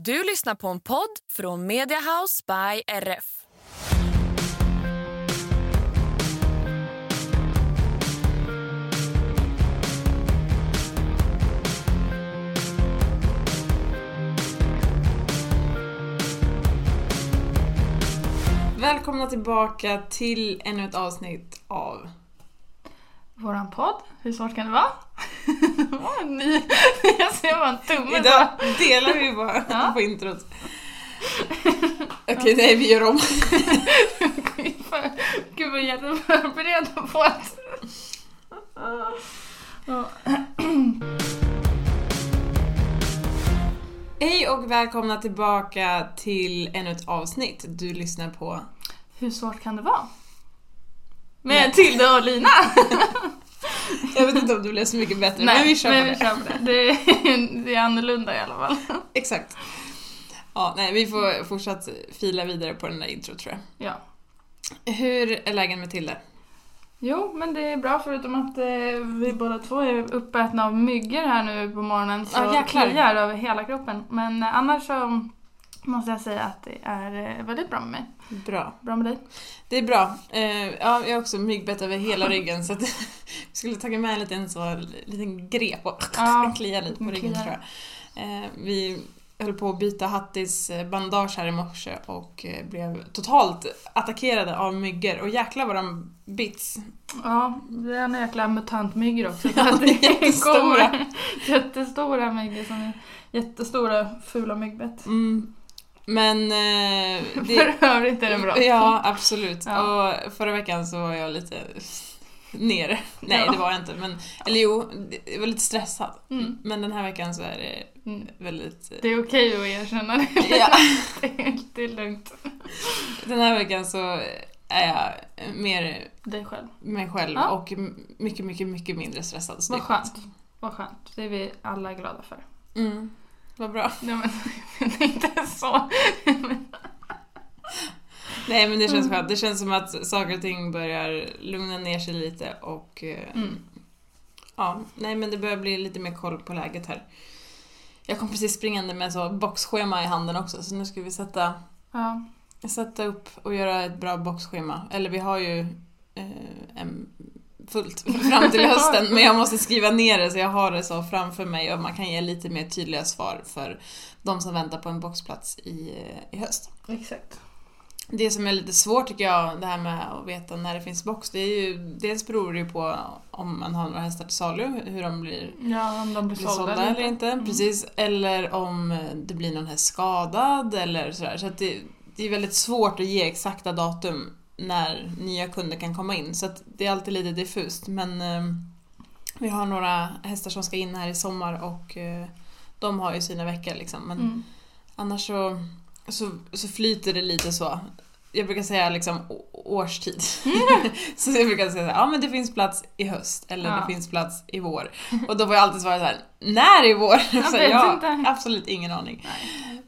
Du lyssnar på en podd från Mediahouse by RF. Välkomna tillbaka till ännu ett avsnitt av... Våran podd, hur svårt kan det vara? Åh, ny. Jag ser bara en tumme Idag bara. delar vi bara Ja. på introt. Okej, nej vi gör om. Gud vad jätteförberedda på att... Hej och välkomna tillbaka till ännu ett avsnitt. Du lyssnar på... Hur svårt kan det vara? Med. Tilde och Lina. Jag vet inte om det blev så mycket bättre, men vi kör men vi det. kör på det. Det är, det är annorlunda i alla fall. Exakt. Ja, nej, vi får fortsatt fila vidare på den där intro tror jag. Ja. Hur är lägen med Tilde? Jo, men det är bra förutom att eh, vi båda två är uppätna av myggor här nu på morgonen så Ja, jäklar. kliar över hela kroppen. Men eh, annars så måste jag säga att det är eh, väldigt bra med mig. Bra. Bra med dig? Det är bra. Eh, ja, jag har också myggbett över hela ryggen så att vi skulle tagit med en liten, så, liten grep och Ja, klia lite på ryggen kliar. tror jag. Eh, vi höll på att byta Hattis bandage här i morse och blev totalt attackerade av myggor och jäklar vad de bits. Ja, det är en jäkla mutantmyggor också. Ja, det jättestora. kommer Jättestora myggor som är jättestora fula myggbett. Mm. Men eh, det, För övrigt är det bra. Ja, absolut. Ja. Och förra veckan så var jag lite nere. Nej, Ja. det var jag inte. Men, eller jo, jag var lite stressad. Mm. Men den här veckan så är det Mm. väldigt... Det är okej att erkänna det. Ja, Det är, lugnt. den här veckan så är jag mer Dig själv. mig själv Ja. och mycket, mycket, mycket mindre stressad. Så Vad skönt. Vad skönt. Det är vi alla glada för. Mm. Vad bra. Nej men, det är inte så. Nej men det känns Mm. skönt. Det känns som att saker och ting börjar lugna ner sig lite och eh, Mm. ja, nej men det börjar bli lite mer koll på läget här. Jag kom precis springande med så boxschema i handen också så nu ska vi sätta, Ja. sätta upp och göra ett bra boxschema. Eller vi har ju eh, en fullt fram till hösten men jag måste skriva ner det så jag har det så framför mig och man kan ge lite mer tydliga svar för de som väntar på en boxplats i, eh, i höst. Exakt. Det som är lite svårt tycker jag, det här med att veta när det finns box, det är ju, dels beror det ju på om man har några hästar till salu, hur de blir, Ja, om de blir blir sålda, eller inte. Mm. Precis. Eller om det blir någon häst skadad eller sådär. Så det, det är väldigt svårt att ge exakta datum när nya kunder kan komma in. Så det är alltid lite diffust. Men eh, vi har några hästar som ska in här i sommar och eh, de har ju sina veckor liksom. Men Mm. Annars så, så, så flyter det lite så. Jag brukar säga liksom årstid. så jag brukar säga ja men det finns plats i höst eller Ja. det finns plats i vår. Och då får jag alltid svara så här: när i vår? så vet jag inte. absolut ingen aning.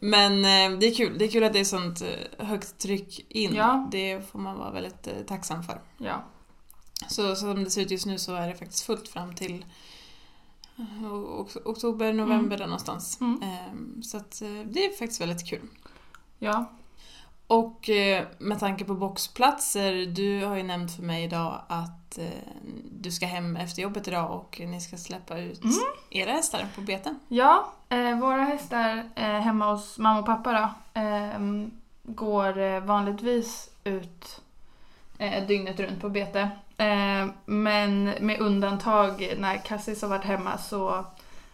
Men eh, det är kul. Det är kul att det är sånt eh, högt tryck in. Ja. Det får man vara väldigt eh, tacksam för. Ja. Så som det ser ut just nu så är det faktiskt fullt fram till ok- oktober, november där någonstans. Mm. Ehm, Så att det är faktiskt väldigt kul. Ja. Och eh, med tanke på boxplatser, du har ju nämnt för mig idag att eh, du ska hem efter jobbet idag och ni ska släppa ut Mm. era hästar på beten. Ja, eh, våra hästar hemma hos mamma och pappa då, eh, går vanligtvis ut dygnet runt på bete. Eh, men med undantag när Cassis har varit hemma så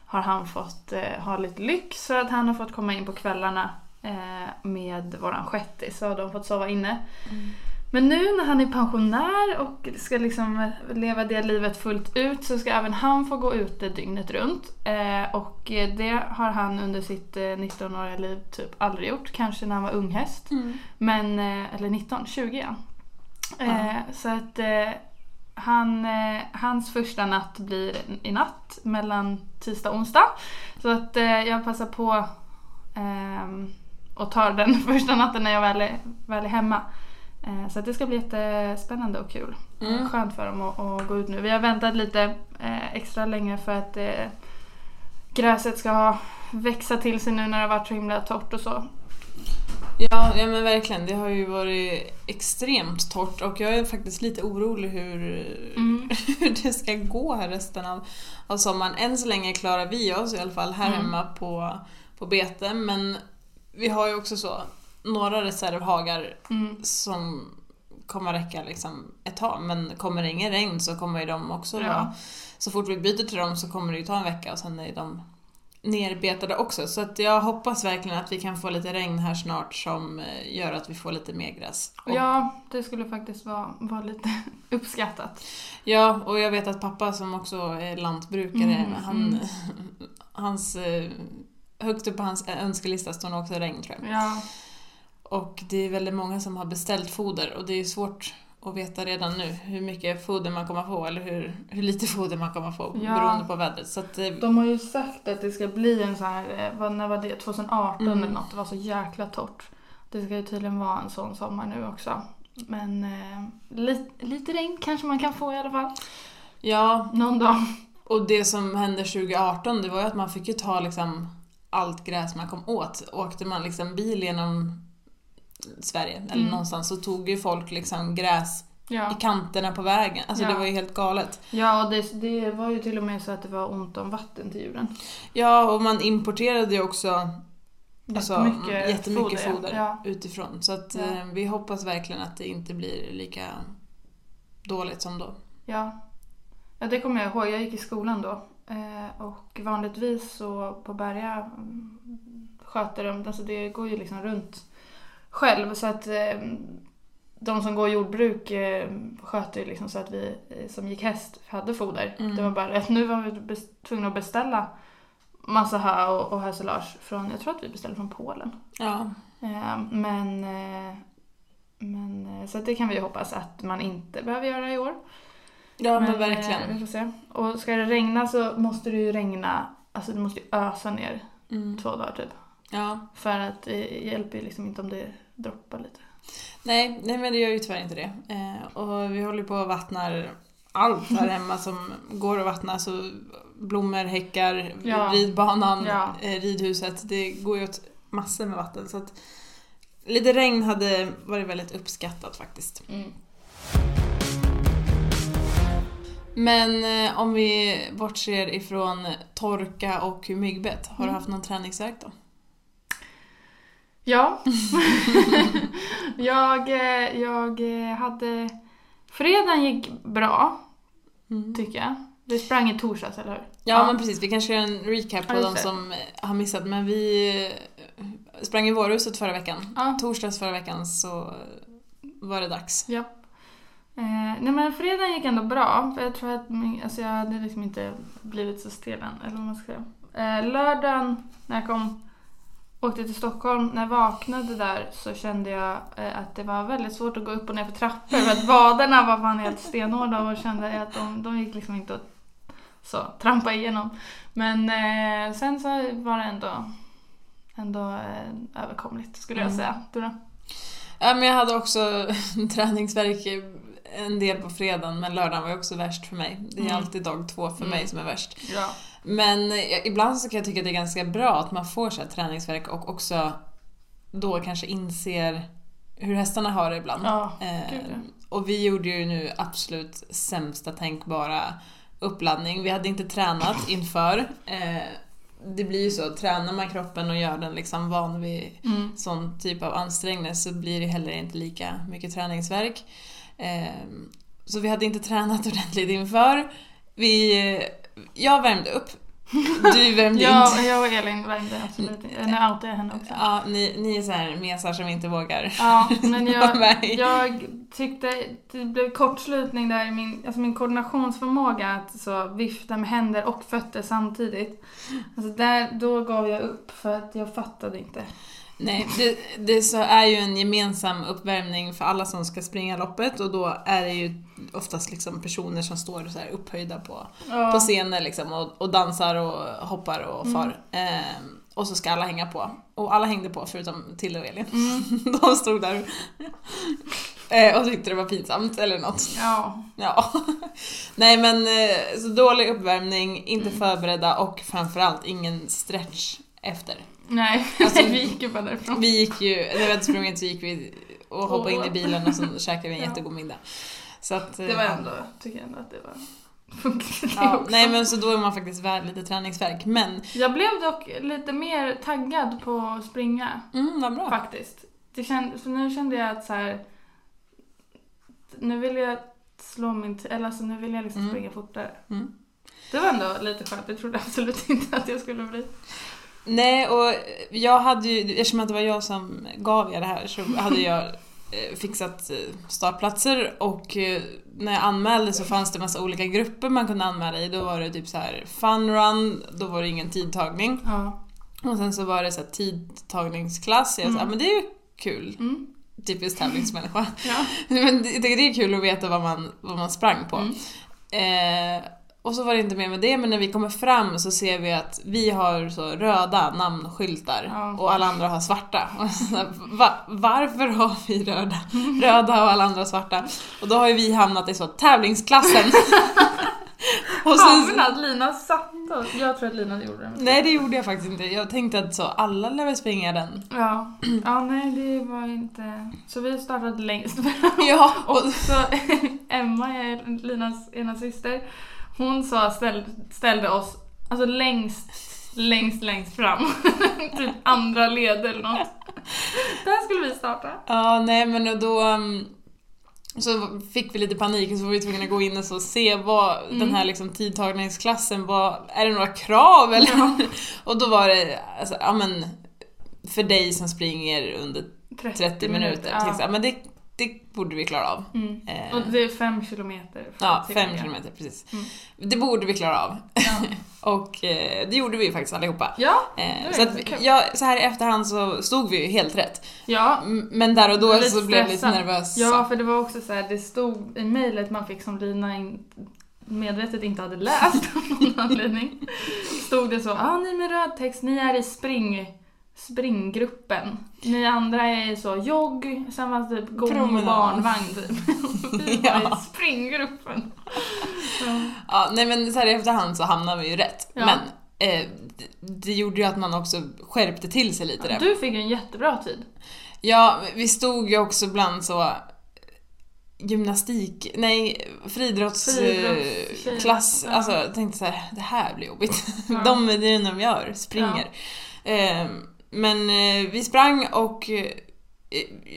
har han fått ha lite lyx så att han har fått komma in på kvällarna med våran shettis. Så har de fått sova inne. Men nu när han är pensionär och ska liksom leva det livet fullt ut så ska även han få gå ute dygnet runt. Eh, och det har han under sitt eh, 19-åriga liv typ aldrig gjort. Kanske när han var unghäst. Men, eh, eller 19, 20 ja. Eh, Så att eh, han, eh, hans första natt blir i natt mellan tisdag och onsdag. Så att eh, jag passar på ehm, och tar den första natten när jag väl är, väl är hemma. Eh, Så det ska bli jättespännande och kul. Mm. Skönt för dem att, att gå ut nu. Vi har väntat lite eh, extra länge för att eh, gräset ska växa till sig nu när det har varit så himla torrt och så. Ja, ja men verkligen. Det har ju varit extremt torrt och jag är faktiskt lite orolig hur, Mm. hur det ska gå här resten av, av sommaren. Än så länge klarar vi oss i alla fall här Mm. hemma på, på bete men vi har ju också så några reservhagar Mm. som kommer räcka liksom ett tag men kommer det ingen regn så kommer ju de också Ja. vara... Så fort vi byter till dem så kommer det ju ta en vecka och sen är de nerbetade också. Så att jag hoppas verkligen att vi kan få lite regn här snart som eh, gör att vi får lite mer gräs. Och, Ja, det skulle faktiskt vara, vara lite uppskattat. ja, och jag vet att pappa som också är lantbrukare, Mm, han, mm. hans, eh, högt upp på hans önskelista står också regn tror jag. Ja, Och det är väldigt många som har beställt foder och det är svårt att veta redan nu hur mycket foder man kommer få eller hur, hur lite foder man kommer få Ja. beroende på vädret. Så att, eh, de har ju sagt att det ska bli en sån här, eh, vad, när var det, 2018 Mm. eller något, det var så jäkla torrt. Det ska ju tydligen vara en sån sommar nu också. Men eh, li, lite regn kanske man kan få i alla fall. ja, Någon dag. och det som hände 2018 det var ju att man fick ju ta liksom allt gräs man kom åt. Åkte man liksom bil genom Sverige eller Mm. någonstans så tog ju folk liksom gräs i Ja, kanterna på vägen. Alltså Ja. det var ju helt galet. ja och det, det var ju till och med så att det var ont om vatten till djuren. Ja, och man importerade ju också Alltså, Jättemycket, jättemycket foder. foder, Ja. utifrån. Så att eh, vi hoppas verkligen att det inte blir lika dåligt som då. Ja. ja, det kommer jag ihåg. Jag gick i skolan då. Eh, och vanligtvis så på Berga mm, sköter de, alltså det går ju liksom runt själv. Så att eh, de som går jordbruk eh, sköter ju liksom så att vi som gick häst hade foder. Mm. Det var bara att nu var vi tvungna att beställa massa hö och, och hösilage från, jag tror att vi beställde från Polen. Ja. Men men så det kan vi ju hoppas att man inte behöver göra i år. Ja men, eh, verkligen. vi får se. Och ska det regna så måste det ju regna, alltså det måste ju ösa ner Mm. två dagar typ. Ja. För att det hjälper ju liksom inte om det droppar lite. Nej, nej men det gör ju tyvärr inte det. Eh, och vi håller på och vattnar allt här hemma som går att vattna. Så blommor, häckar, Ja. ridbanan, Ja. eh, ridhuset. Det går ju åt massor med vatten. Så att lite regn hade varit väldigt uppskattat faktiskt. Men eh, om vi bortser ifrån torka och myggbett, har du Mm. haft någon träningsvärk då? Ja. jag, eh, jag eh, hade... Fredagen gick bra, Mm. tycker jag. Du sprang i torsdags, eller hur? Ja, men precis, vi kanske gör en recap på Ja, de som eh, har missat. Men vi sprang i vårhuset förra veckan. Ja. Torsdags förra veckan så var det dags. Ja. Eh, nej men fredagen gick ändå bra. För jag tror att min, alltså jag hade liksom inte blivit så stel än, eller vad man ska säga. Eh, lördagen när jag kom, åkte till Stockholm, när jag vaknade där så kände jag eh, att det var väldigt svårt att gå upp och ner för trappor. För att vaderna var fan helt stenhårda och kände att de, de gick liksom inte att så, trampa igenom. Men eh, sen så var det ändå, ändå eh, överkomligt skulle jag Mm. säga. Du då? Ja, men jag hade också träningsvärk en del på fredagen, men lördagen var ju också värst för mig. Det är Mm. alltid dag två för Mm. mig som är värst. Ja. Men eh, ibland så kan jag tycka att det är ganska bra att man får så här träningsvärk och också då kanske inser hur hästarna har det ibland. Ja, Eh, och vi gjorde ju nu absolut sämsta tänkbara uppladdning. Vi hade inte tränat inför. Eh, det blir ju så, tränar man kroppen och gör den liksom van vid Mm. sån typ av ansträngning så blir det heller inte lika mycket träningsverk. Eh, så vi hade inte tränat ordentligt inför. Vi, jag värmde upp Du värmde Jag, inte. jag och Elin värmde absolut inte. Nu outar jag henne också. Ja, ni, ni är så här mesar som inte vågar. Ja, men jag, jag tyckte det blev kortslutning där i min, alltså min koordinationsförmåga att så vifta med händer och fötter samtidigt. Alltså där, då gav jag upp för att jag fattade inte. Nej, det, det så är ju en gemensam uppvärmning för alla som ska springa loppet och då är det ju oftast liksom personer som står så här upphöjda på, Ja. på scener liksom och, och dansar och hoppar och far. Ehm, och så ska alla hänga på. Och alla hängde på förutom Tilde och Elin. De stod där eh, och tyckte det var pinsamt eller något. Ja. Ja. Nej men eh, så dålig uppvärmning, inte förberedda och framförallt ingen stretch efter. Nej, Alltså, vi gick ju bara därifrån. Vi gick ju, när vi hade sprungit så gick vi och hoppade in i bilen och så käkade vi en Ja. jättegod middag. Så att, eh, Det var ändå, tycker jag ändå att det var det Ja, nej men så då är man faktiskt värd lite träningsvärk. Men, Jag blev dock lite mer taggad på att springa. mm, vad bra. Faktiskt. Det känd, för nu kände jag att så här. Nu vill jag slå min eller alltså nu vill jag liksom Mm. springa fortare. Mm. Det var ändå lite skönt. Jag trodde absolut inte att jag skulle bli. Nej, och jag hade ju, eftersom att det var jag som gav er det här så hade jag eh, fixat eh, startplatser och eh, när jag anmälde så fanns det massa olika grupper man kunde anmäla i. Då var det typ så här fun run, då var det ingen tidtagning. Ja. Och sen så var det så här tidtagningsklass. Jag sa, Mm. men det är ju kul. Mm. Typiskt tävlingsmänniska. Ja. Men det, det är kul att veta vad man, vad man sprang på. Mm. Eh, och så var det inte mer med det, men när vi kommer fram så ser vi att vi har så röda namnskyltar Ja. och alla andra har svarta. Va, varför har vi röda, röda och alla andra svarta? Och då har ju vi hamnat i så tävlingsklassen. och sen, Fan att Lina satte oss. Jag tror att Lina gjorde det. nej, det gjorde jag faktiskt inte. Jag tänkte att så, alla lär väl springa den. Ja. ja, nej det var inte... Så vi startade längst Ja, och, så Emma, Linas ena syster, hon sa ställ, ställde oss alltså längst, längst, längst fram. typ andra led eller något. Där skulle vi starta. Ja, nej men då um, så fick vi lite panik och så var vi tvungna att gå in och så se vad den här liksom tidtagningsklassen var, är det några krav eller? och då var det, alltså, ja men för dig som springer under 30 minuter, ja. ja. men det, det borde vi klara av. Mm. Eh, Och det är fem kilometer. ja, fem tillägga. kilometer precis. Mm. Det borde vi klara av. Ja. Och eh, det gjorde vi ju faktiskt allihopa. Ja, Eh, det så att ja, så här i efterhand så stod vi ju helt rätt. ja. Men där och då så blev jag lite stressad. nervös. Ja, för det var också så här, det stod i mejlet man fick som Lina in, medvetet inte hade läst av någon anledning. Stod det så, ah, ni med röd text, ni är i spring, springgruppen. Ni andra är så jogg, sen var det typ gång och barnvagn typ. Vi var Ja. i springgruppen. Ja. Ja, nej men så här i efterhand så hamnade vi ju rätt. Ja. Men eh, det, gjorde ju att man också skärpte till sig lite där. Du fick ju en jättebra tid. Ja, vi stod ju också bland så gymnastik, nej friidrottsklass. Ja. Alltså jag tänkte så här, det här blir jobbigt. Ja. De, det är det de gör, springer. Eh, men eh, vi sprang och eh,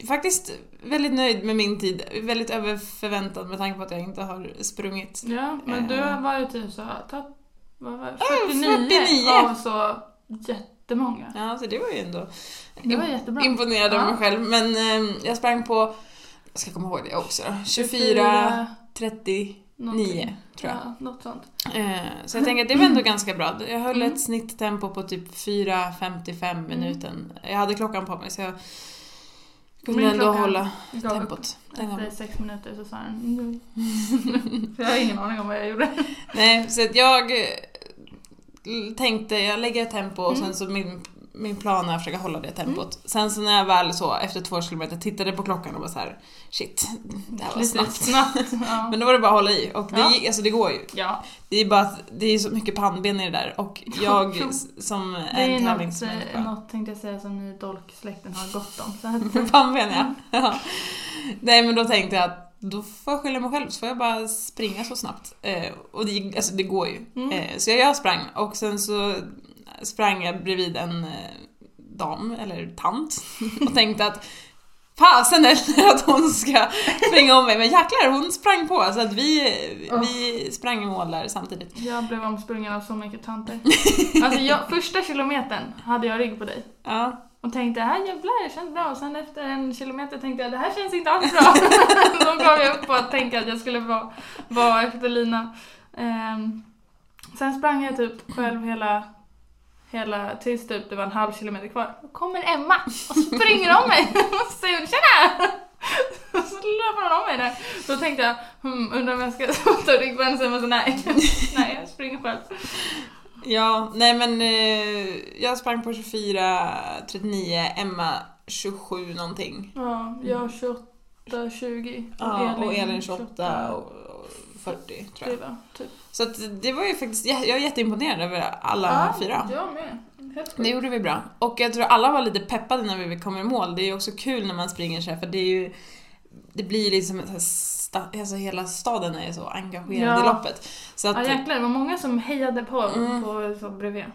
faktiskt väldigt nöjd med min tid. Väldigt över förväntan med tanke på att jag inte har sprungit. Ja, men du Eh. var ju typ så, ta, vad var det, Ja, 49, 49. av så jättemånga. Ja, så det var ju ändå Det var jättebra. imponerad av Ja. mig själv. Men eh, jag sprang på, jag ska komma ihåg det också då, 24, 39 någonting. tror jag. Ja, något sånt. Eh, så jag tänker att det var ändå ganska bra. Jag höll Mm. ett snitttempo på typ 4.55 minuten. Jag hade klockan på mig så jag kunde Min ändå hålla tempot. Efter sex minuter så sa den nu. För jag har ingen aning om vad jag gjorde. Nej, så jag tänkte, jag lägger ett tempo och Mm. sen så min, min plan är att försöka hålla det tempot. Sen så när jag väl så efter två kilometer tittade på klockan och var så här: shit, det här var Lite snabbt. snabbt. Ja. Men då var det bara att hålla i och det, Ja. gick- alltså det går ju. ja, Det är bara att det är så mycket pannben i det där och jag Jo. s- som det är är en något, tävlingsmänniska. eh, något tänkte jag säga som ni dolksläkten har gott om. Så att, Pannben ja. ja. Nej men då tänkte jag att då får jag skylla mig själv så får jag bara springa så snabbt. Eh, och det, alltså det går ju. Mm. Eh, så jag sprang och sen så sprang jag bredvid en eh, dam, eller tant, och tänkte att fasen eller att hon ska springa om mig. Men jäklar, hon sprang på så att vi, vi sprang i mål där samtidigt. Jag blev omsprungen av så mycket tanter. Alltså jag, första kilometern hade jag rygg på dig. Ja. Och tänkte, här jävlar, det känns bra. Och sen efter en kilometer tänkte jag, det här känns inte alls bra. Då gav jag upp på att tänka att jag skulle vara, vara efter Lina. Ehm, sen sprang jag typ själv hela, hela tills typ det var en halv kilometer kvar. Då kommer Emma och springer om mig och säger tjena! Och så löper hon om mig där. Då tänkte jag, hmm, undrar om jag ska ta ryggvänster men så nej. nej, jag springer själv. Ja, nej men eh, jag sprang på 24, 39, Emma 27 någonting. Ja, jag 28, 20 Ja, och Elin 28 och och 40 tror Det jag. var typ. Så att det var ju faktiskt, jag är jätteimponerad över alla fyra. Jag med. Helt Det gjorde vi bra. Och jag tror alla var lite peppade när vi kom i mål. Det är ju också kul när man springer så här för det är ju det blir liksom så här sta, alltså hela staden är så engagerad Ja. i loppet. Så att, Ja jäklar, det var många som hejade på, Mm. på så bredvid.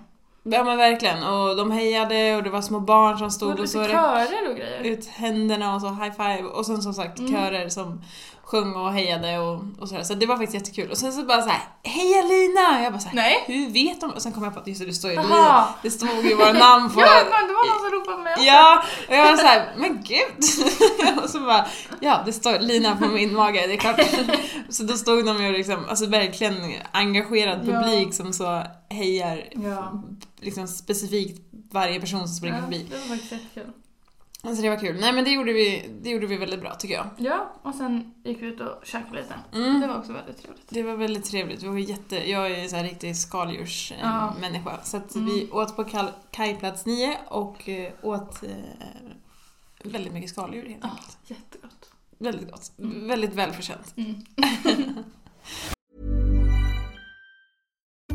ja men verkligen. Och de hejade och det var små barn som Det stod och så det körer och grejer. ut händerna och så high five och sen som sagt Mm. körer som sjöng och hejade och, och sådär. Så det var faktiskt jättekul. Och sen så bara så här, Heja Lina! Jag bara så här, Nej. hur vet de? Och sen kom jag på att just det, det står ju. Lina. Det stod ju våra namn på... Ja, det var någon som ropade också. Ja, och jag var så här, men gud! och så bara, ja det står Lina på min mage, det är klart. så då stod de ju liksom, alltså verkligen engagerad Ja. publik som så hejar Ja. liksom specifikt varje person som springer Ja, förbi. det var faktiskt jättekul. Alltså det var kul. Nej men det gjorde vi, det gjorde vi väldigt bra tycker jag. Ja, och sen gick vi ut och käkade lite. Mm. Det var också väldigt trevligt. Det var väldigt trevligt. Det var jätte, jag är så här riktig Ja. skaldjursmänniska. Så att Mm. vi åt på kajplats 9 och eh, åt eh, väldigt mycket skaldjur helt Ja, enkelt. jättegott. Väldigt gott. Mm. Väldigt välförtjänt.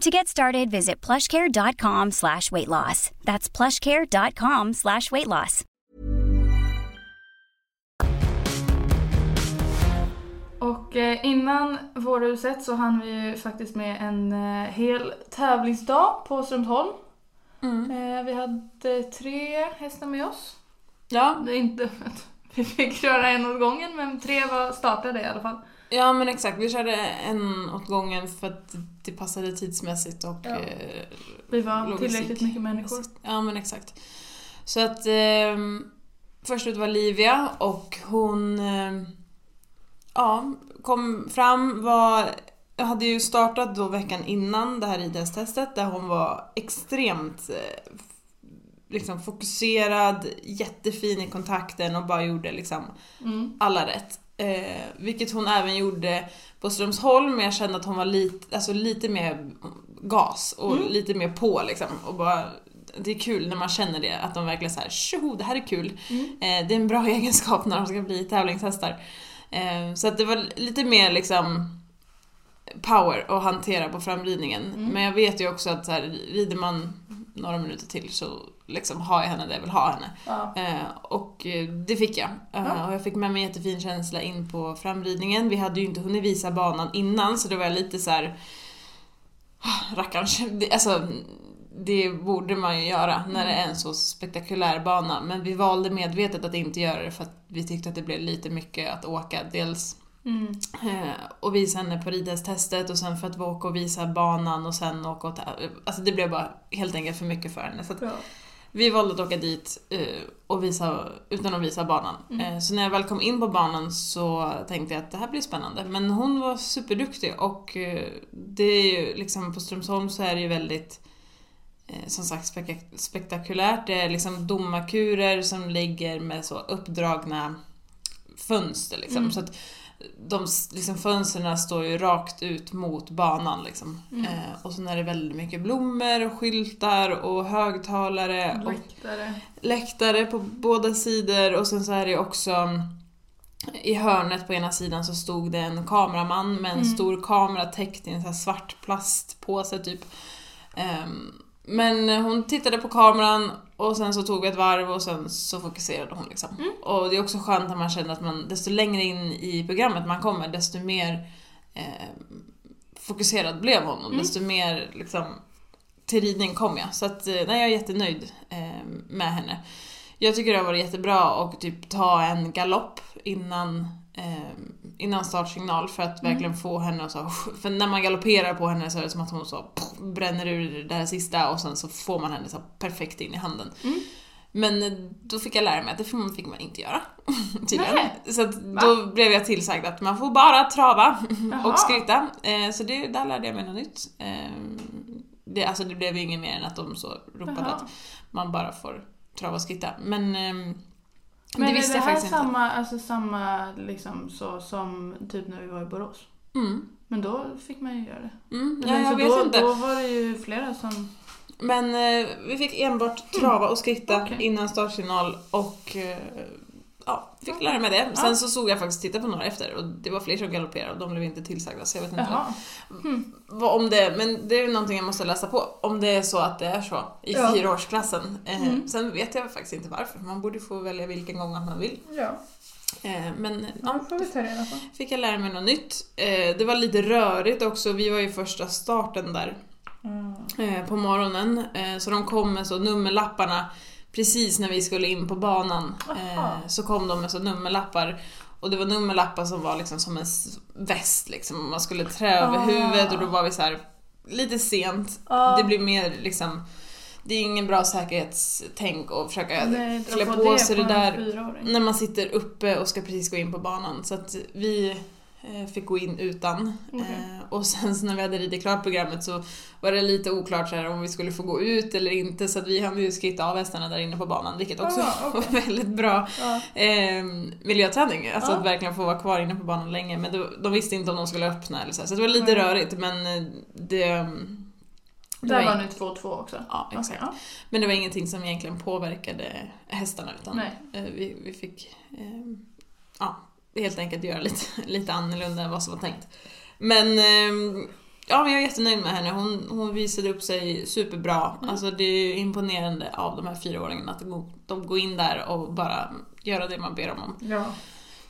To get started, visit plushcare.com slash weight loss. That's plushcare.com slash weight loss. Och eh, innan vårhuset så hann vi ju faktiskt med en eh, hel tävlingsdag på Strömsholm. Eh, vi hade tre hästar med oss. Ja, Det är inte att vi fick köra en åt gången men tre var startade i alla fall. Ja men exakt. Vi körde en åt gången för att det passade tidsmässigt och Ja. eh, Vi var logistik- tillräckligt mycket människor. Ja men exakt. Så att ehm, först ut var Livia och hon ehm, ja, kom fram, var, jag hade ju startat då veckan innan det här idrottstestet där hon var extremt eh, liksom fokuserad, jättefin i kontakten och bara gjorde liksom Mm. alla rätt. Eh, vilket hon även gjorde på Strömsholm, men jag kände att hon var lite, alltså lite mer gas och Mm. lite mer på liksom. Och bara, det är kul när man känner det, att de verkligen såhär tjoho, det här är kul. Mm. Eh, det är en bra egenskap när de ska bli tävlingshästar. Eh, så att det var lite mer liksom power att hantera på framridningen. Mm. Men jag vet ju också att så här, rider man några minuter till så liksom har jag henne där jag vill ha henne. Ja. Eh, och eh, det fick jag. Eh. Och jag fick med mig en jättefin känsla in på framridningen. Vi hade ju inte hunnit visa banan innan så det var lite så här. "Ah, Rackarns. Alltså, det borde man ju göra när det är en så spektakulär bana. Men vi valde medvetet att inte göra det för att vi tyckte att det blev lite mycket att åka. Dels Mm. eh, och visa henne på ridhästtestet och sen för att åka och visa banan och sen åka och ta- Alltså det blev bara helt enkelt för mycket för henne. Så att. Vi valde att åka dit eh, och visa, utan att visa banan. Mm. Eh, så när jag väl kom in på banan så tänkte jag att det här blir spännande. Men hon var superduktig och eh, det är ju liksom på Strömsholm så är det ju väldigt som sagt spek- spektakulärt. Det är liksom domarkurer som ligger med så uppdragna fönster liksom. Mm. Så att de liksom, fönstren står ju rakt ut mot banan liksom. Mm. Eh, och sen är det väldigt mycket blommor och skyltar och högtalare och Läktare. läktare på båda sidor och sen så är det också i hörnet på ena sidan så stod det en kameraman med en Mm. stor kamera täckt i en sån svart plastpåse typ. Ehm, men hon tittade på kameran och sen så tog vi ett varv och sen så fokuserade hon liksom. Mm. Och det är också skönt när man känner att man, desto längre in i programmet man kommer, desto mer eh, fokuserad blev hon och Mm. desto mer liksom till ridning kom jag. Så att, eh, nej, jag är jättenöjd eh, med henne. Jag tycker det har varit jättebra att typ ta en galopp innan, eh, innan startsignal för att Mm. verkligen få henne att så, för när man galopperar på henne så är det som att hon så bränner ur det här sista och sen så får man henne så perfekt in i handen. Mm. Men eh, då fick jag lära mig att det fick man inte göra. Tydligen. Nej. Så då blev jag tillsagd att man får bara trava Jaha. och skritta. Eh, så det, där lärde jag mig något nytt. Eh, det, alltså det blev ju inget mer än att de så ropade Jaha. att man bara får trava och skritta. Men, ehm, Men det är visste det jag här inte. samma, alltså samma liksom så som typ när vi var i Borås? Mm. Men då fick man ju göra det. Mm, ja, jag vet då, inte. Då var det ju flera som... Men eh, vi fick enbart trava och skritta Okej. innan startsignal och eh, ja, fick lära mig det. Ja. Sen så såg jag faktiskt titta på några efter och det var fler som galopperade och de blev inte tillsagda så jag vet inte vad om det, men det är någonting jag måste läsa på. Om det är så att det är så i Ja. fyraårsklassen. Eh, Mm. Sen vet jag faktiskt inte varför. Man borde få välja vilken gång man vill. Ja, Eh, men ja, får vi ta reda på. fick jag lära mig något nytt. Eh, det var lite rörigt också. Vi var ju första starten där eh, på morgonen. Så de kom med så nummerlapparna precis när vi skulle in på banan. Eh, så kom de med så nummerlappar. Och det var nummerlappar som var liksom som en väst liksom. Man skulle trä över Ah. huvudet och då var vi så här lite sent. Ah. Det blir mer liksom det är ingen bra säkerhetstänk att försöka Nej, klä på på det sig det en där när man sitter uppe och ska precis gå in på banan. Så att vi fick gå in utan. Okej. Eh, och sen så när vi hade ridit klart programmet så var det lite oklart så här, om vi skulle få gå ut eller inte så att vi hann ju skritta av hästarna där inne på banan vilket också Ah, okej. var väldigt bra Ja. eh, miljöträning. Alltså Ja. att verkligen få vara kvar inne på banan länge men de visste inte om de skulle öppna eller så. här. Så det var lite Nej. rörigt men eh, det... det Där var ni 2-2 också? Ja, exakt. ja. Men det var ingenting som egentligen påverkade hästarna utan eh, vi, vi fick eh, ja, helt enkelt göra lite, lite annorlunda än vad som var tänkt. Men eh, ja, men jag är jättenöjd med henne. Hon, hon visade upp sig superbra. Mm. Alltså det är imponerande av de här fyraåringarna att de, går in där och bara göra det man ber dem om. Ja.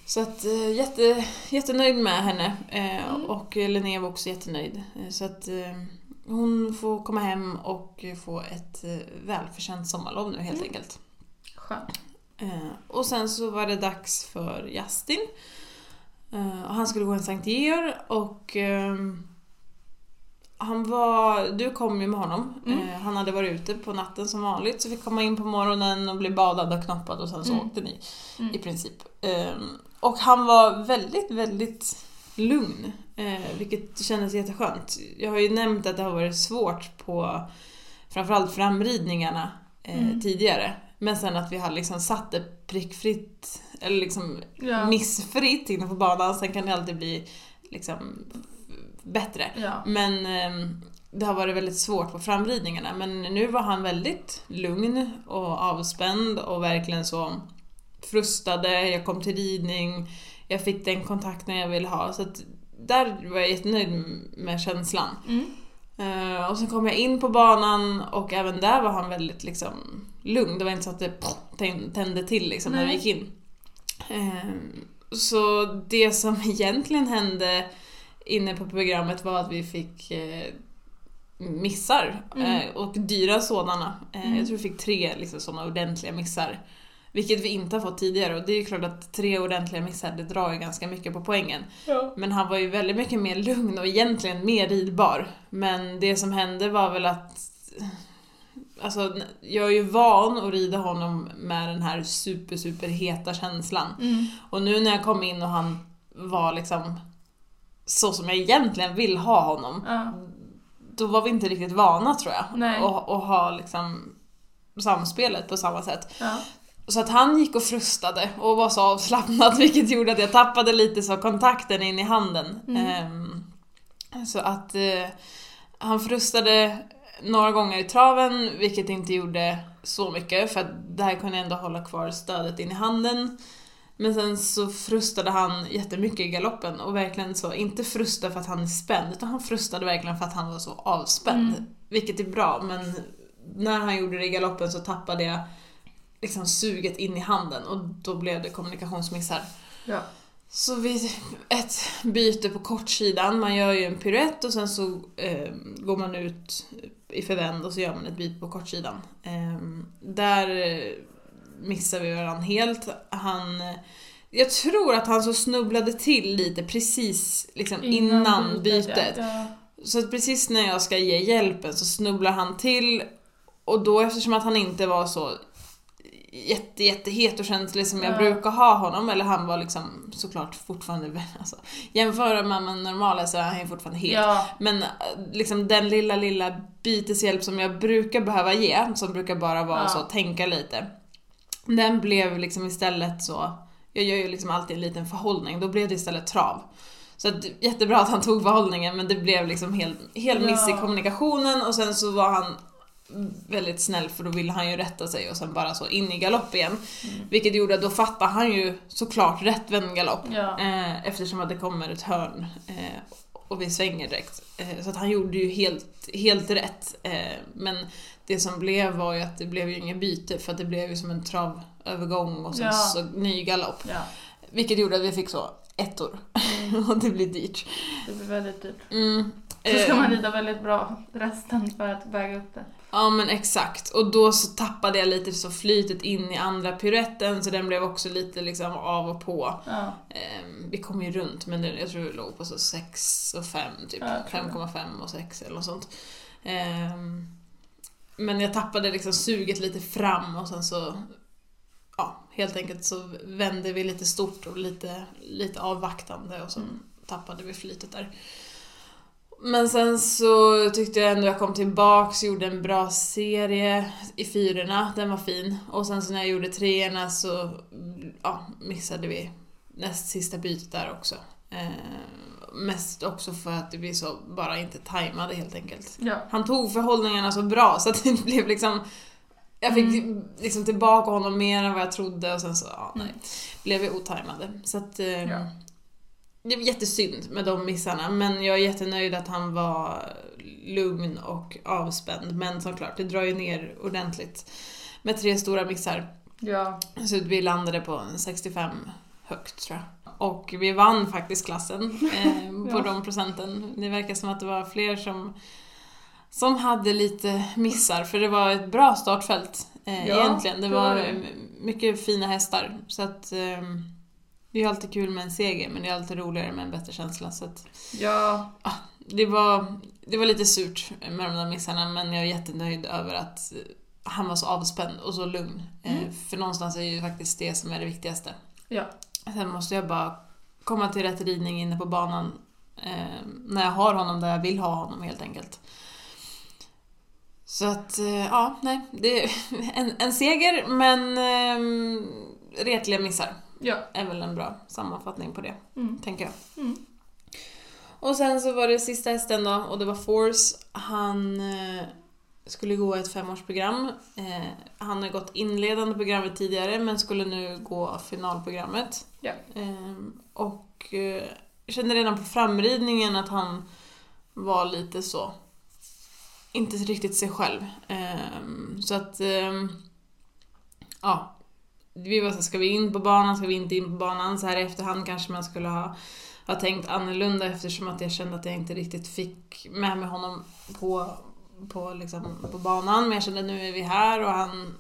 Så att eh, jätte, jättenöjd med henne eh, Mm. och Linnea var också jättenöjd. Eh, Så att hon får komma hem och få ett välförtjänt sommarlov nu helt Mm. enkelt. Skönt. Eh, och sen så var det dags för Justin. Eh, och han skulle gå en Sankt Georg och ehm, han var, du kom ju med honom. Mm. Eh, han hade varit ute på natten som vanligt så fick komma in på morgonen och bli badad och knoppad och sen så Mm. åkte ni Mm. i princip. Ehm, och han var väldigt, väldigt lugn. Eh, vilket kändes jätteskönt. Jag har ju nämnt att det har varit svårt på framförallt framridningarna Mm. tidigare. Men sen att vi har liksom satt det prickfritt, eller liksom Ja. missfritt inne på banan. Sen kan det alltid bli liksom bättre. Ja. Men ehm, det har varit väldigt svårt på framridningarna. Men nu var han väldigt lugn och avspänd och verkligen så frustade. Jag kom till ridning, jag fick den kontakten jag ville ha. Så att där var jag jättenöjd med känslan. Mm. Eh, och sen kom jag in på banan och även där var han väldigt liksom lugn. Det var inte så att det tän- tände till liksom när vi gick in. Eh, så det som egentligen hände inne på programmet var att vi fick eh, missar. Mm. Och dyra sådana. Mm. Jag tror vi fick tre liksom, sådana ordentliga missar. Vilket vi inte har fått tidigare och det är ju klart att tre ordentliga missar det drar ju ganska mycket på poängen. Ja. Men han var ju väldigt mycket mer lugn och egentligen mer ridbar. Men det som hände var väl att Alltså, jag är ju van att rida honom med den här super, super heta känslan. Mm. Och nu när jag kom in och han var liksom så som jag egentligen vill ha honom. Ja. Då var vi inte riktigt vana tror jag. Nej. Och, och ha liksom samspelet på samma sätt. Ja. Så att han gick och frustade och var så avslappnad vilket gjorde att jag tappade lite så kontakten in i handen. Ehm, så att eh, han frustade några gånger i traven vilket inte gjorde så mycket för att där kunde jag ändå hålla kvar stödet in i handen. Men sen så frustade han jättemycket i galoppen och verkligen så, inte frustade för att han är spänd utan han frustade verkligen för att han var så avspänd. Vilket är bra men när han gjorde det i galoppen så tappade jag liksom suget in i handen och då blev det kommunikationsmissar. Ja. Så vid ett byte på kortsidan, man gör ju en piruett och sen så eh, går man ut i förvänd och så gör man ett byte på kortsidan. Eh, där missar vi varandra helt. Han, eh, jag tror att han så snubblade till lite precis liksom innan, bytet. Ja. Så att precis när jag ska ge hjälpen så snubblar han till och då eftersom att han inte var så jätte, och känslig som jag Ja. brukar ha honom, eller han var liksom såklart fortfarande, alltså, jämför man med normala så är han ju fortfarande het. Ja. Men eh, liksom den lilla, lilla byteshjälp som jag brukar behöva ge, som brukar bara vara Ja. så, tänka lite. Den blev liksom istället så, jag gör ju liksom alltid en liten förhållning, då blev det istället trav. Så att, jättebra att han tog förhållningen men det blev liksom helt, helt miss i kommunikationen och sen så var han väldigt snäll för då ville han ju rätta sig och sen bara så in i galopp igen. Vilket gjorde att då fattade han ju såklart rättvänd galopp. Ja. Eh, eftersom att det kommer ett hörn eh, och vi svänger direkt. Eh, så att han gjorde ju helt, helt rätt. Eh, men det som blev var ju att det blev ju inget byte för att det blev ju som en travövergång och sen Ja. så ny galopp. Ja. Vilket gjorde att vi fick så ettor. och det blir dyrt. Det blir väldigt dyrt. Mm. Så ska Eh, man rida väldigt bra resten för att väga upp det. Ja men exakt. Och då så tappade jag lite så flytet in i andra piruetten så den blev också lite liksom av och på. Ja. Ehm, vi kom ju runt men jag tror det låg på så 6 och 5 typ. Ja, jag tror det. 5,5 och 6 eller något sånt. Ehm, men jag tappade liksom suget lite fram och sen så Ja, helt enkelt så vände vi lite stort och lite, lite avvaktande och så Mm. tappade vi flytet där. Men sen så tyckte jag ändå jag kom tillbaks, gjorde en bra serie i fyrorna, den var fin. Och sen så när jag gjorde treorna så ja, missade vi näst sista bytet där också. Eh, mest också för att vi så bara inte tajmade helt enkelt. Ja. Han tog förhållningarna så bra så att det blev liksom jag fick liksom tillbaka honom mer än vad jag trodde och sen så, ja nej, blev vi otajmade. Så att, eh, Ja. Det var jättesynd med de missarna men jag är jättenöjd att han var lugn och avspänd. Men såklart, det drar ju ner ordentligt med tre stora missar. Ja. Så vi landade på en 65 högt tror jag. Och vi vann faktiskt klassen eh, på Ja. de procenten. Det verkar som att det var fler som, som hade lite missar, för det var ett bra startfält eh, Ja, egentligen. Det var var det. mycket fina hästar. Så att eh, det är alltid kul med en seger, men det är alltid roligare med en bättre känsla. Så att, Ja. det, var, det var lite surt med de där missarna, men jag är jättenöjd över att eh, han var så avspänd och så lugn. Eh, För någonstans är ju faktiskt det som är det viktigaste. Ja. Sen måste jag bara komma till rätt ridning inne på banan eh, när jag har honom där jag vill ha honom helt enkelt. Så att, eh, ja, nej. Det är en, en seger, men eh, retliga missar Ja. är väl en bra sammanfattning på det, Mm. tänker jag. Mm. Och sen så var det sista hästen då, och det var Force. Han eh, skulle gå ett femårsprogram. Eh, han har gått inledande programmet tidigare, men skulle nu gå finalprogrammet. Ja. Ehm, och eh, kände redan på framridningen att han var lite så, inte riktigt sig själv. Ehm, så att, ja. Vi var så ska vi in på banan, ska vi inte in på banan? Så här i efterhand kanske man skulle ha, ha tänkt annorlunda eftersom att jag kände att jag inte riktigt fick med mig honom på, på, liksom, på banan. Men jag kände nu är vi här och han,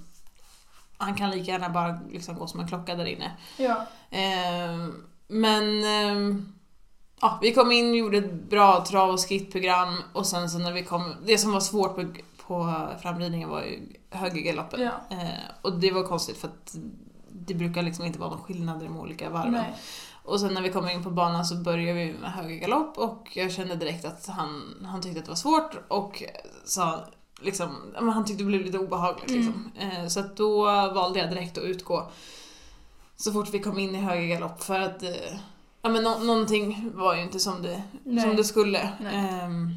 han kan lika gärna bara liksom gå som en klocka där inne. Ja. Ehm, men ehm, ja, vi kom in, gjorde ett bra trav och skrittprogram och sen så när vi kom, det som var svårt på, på framridningen var ju högergaloppen. Ja. Eh, och det var konstigt för att det brukar liksom inte vara någon skillnad i de olika varven. Nej. Och sen när vi kommer in på banan så börjar vi med högergalopp och jag kände direkt att han, han tyckte att det var svårt och sa liksom, han tyckte det blev lite obehagligt liksom. Eh, så att då valde jag direkt att utgå så fort vi kom in i högergalopp för att eh, ja, men nå- någonting var ju inte som det, Nej. som det skulle. Nej. Ehm,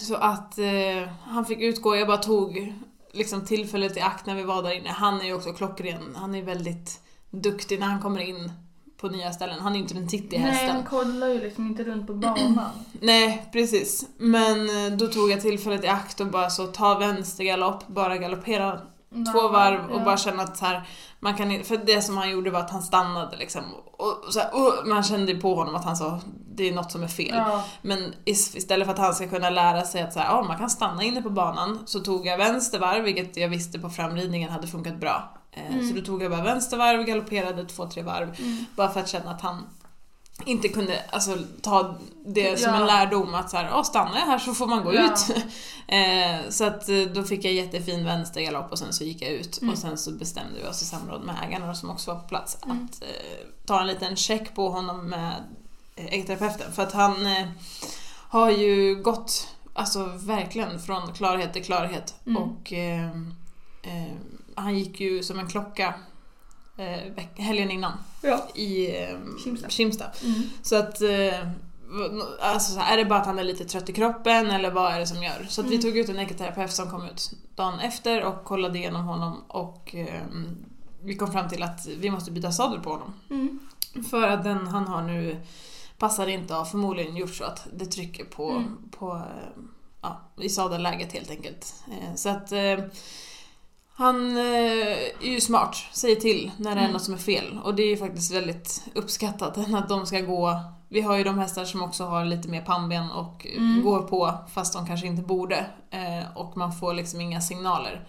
så att eh, han fick utgå, jag bara tog liksom tillfället i akt när vi var där inne. Han är ju också klockren, han är väldigt duktig när han kommer in på nya ställen. Han är ju inte den tittiga Nej, hästen. han kollar ju liksom inte runt på banan. Nej, precis. Men eh, då tog jag tillfället i akt och bara så ta vänster galopp, bara galoppera två varv och Ja. bara känna att så här, man kan för det som han gjorde var att han stannade liksom. Och så här, oh, man kände ju på honom att han sa det är något som är fel. Ja. Men is- istället för att han ska kunna lära sig att så här, ja, man kan stanna inne på banan så tog jag vänster varv, vilket jag visste på framridningen hade funkat bra. Eh, Mm. Så då tog jag bara vänster varv, galopperade två, tre varv. Bara för att känna att han inte kunde alltså, ta det som Ja. en lärdom att så här, "Ja, stannar jag här så får man gå Ja. ut. eh, så att eh, då fick jag jättefin vänstergalopp och sen så gick jag ut Mm. och sen så bestämde vi oss i samråd med ägarna som också var på plats att eh, ta en liten check på honom med eh, äggterapeuten för att han eh, har ju gått alltså verkligen från klarhet till klarhet Mm. och eh, han gick ju som en klocka eh, helgen innan Ja. i eh, Kimstad. Kimstad. Mm. Så att eh, Alltså så här, är det bara att han är lite trött i kroppen eller vad är det som gör? Så att vi Mm. tog ut en ekoterapeut som kom ut dagen efter och kollade igenom honom och eh, vi kom fram till att vi måste byta sadel på honom. Mm. För att den han har nu passar inte har förmodligen gjort så att det trycker på, Mm. på eh, ja, i sadelläget helt enkelt. Eh, Så att eh, han eh, är ju smart, säger till när det är Mm. något som är fel. Och det är ju faktiskt väldigt uppskattat att de ska gå... Vi har ju de hästar som också har lite mer pannben och Mm. går på fast de kanske inte borde. Eh, och man får liksom inga signaler.